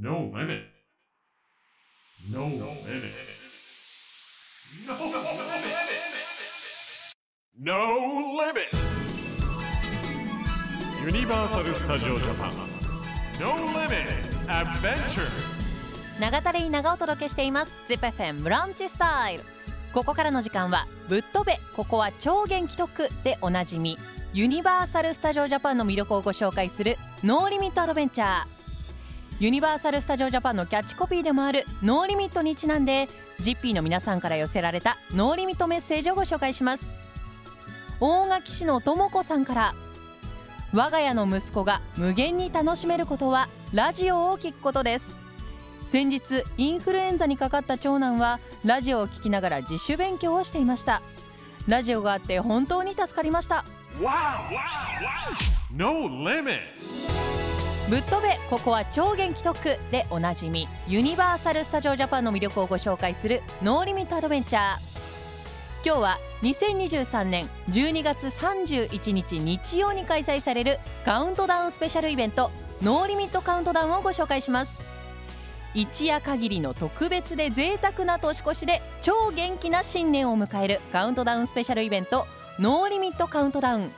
No limit. No limit. No limit. No limit. ユニバーサル・スタジオ・ジャパン No Limit Adventure 長田レイ長お届けしています ZIPFM ブランチスタイルここからの時間はぶっ飛べここは超元気特でおなじみユニバーサル・スタジオ・ジャパンの魅力をご紹介するNo Limit Adventure ユニバーサル・スタジオ・ジャパンのキャッチコピーでもある No Limit にちなんで GP の皆さんから寄せられた No Limit メッセージをご紹介します。大垣市のとも子さんから我が家の息子が無限に楽しめることはラジオを聞くことです。先日インフルエンザにかかった長男はラジオを聞きながら自主勉強をしていました。ラジオがあって本当に助かりました。No Limit. ぶっ飛べここは超元気特区でおなじみユニバーサル・スタジオ・ジャパンの魅力をご紹介するノーリミット・アドベンチャー。今日は2023年12月31日日曜に開催されるカウントダウンスペシャルイベントノーリミットカウントダウンをご紹介します。一夜限りの特別で贅沢な年越しで超元気な新年を迎えるカウントダウンスペシャルイベントノーリミットカウントダウン。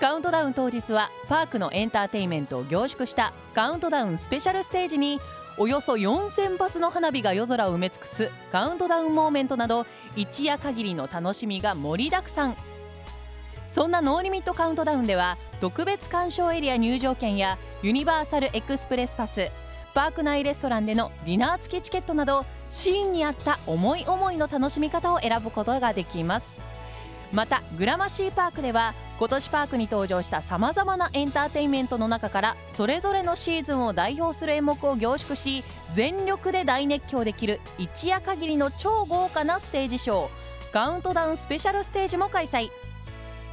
カウントダウン当日はパークのエンターテインメントを凝縮したカウントダウンスペシャルステージにおよそ4000発の花火が夜空を埋め尽くすカウントダウンモーメントなど一夜限りの楽しみが盛りだくさん。そんなノーリミットカウントダウンでは特別鑑賞エリア入場券やユニバーサルエクスプレスパスパーク内レストランでのディナー付きチケットなどシーンに合った思い思いの楽しみ方を選ぶことができます。またグラマシーパークでは今年パークに登場したさまざまなエンターテインメントの中からそれぞれのシーズンを代表する演目を凝縮し全力で大熱狂できる一夜限りの超豪華なステージショーカウントダウンスペシャルステージも開催。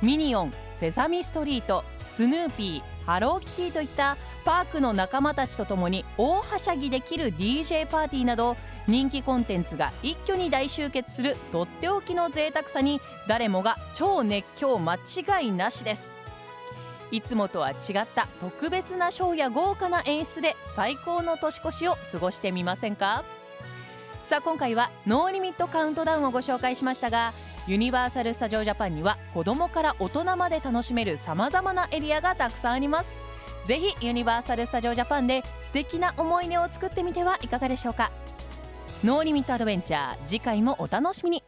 ミニオンセサミストリートスヌーピーハローキティといったパークの仲間たちと共に大はしゃぎできる DJ パーティーなど人気コンテンツが一挙に大集結するとっておきの贅沢さに誰もが超熱狂間違いなしです。いつもとは違った特別なショーや豪華な演出で最高の年越しを過ごしてみませんか？さあ今回はノーリミットカウントダウンをご紹介しましたがユニバーサル・スタジオ・ジャパンには子どもから大人まで楽しめるさまざまなエリアがたくさんあります。ぜひユニバーサル・スタジオ・ジャパンで素敵な思い出を作ってみてはいかがでしょうか。ノーリミットアドベンチャー次回もお楽しみに。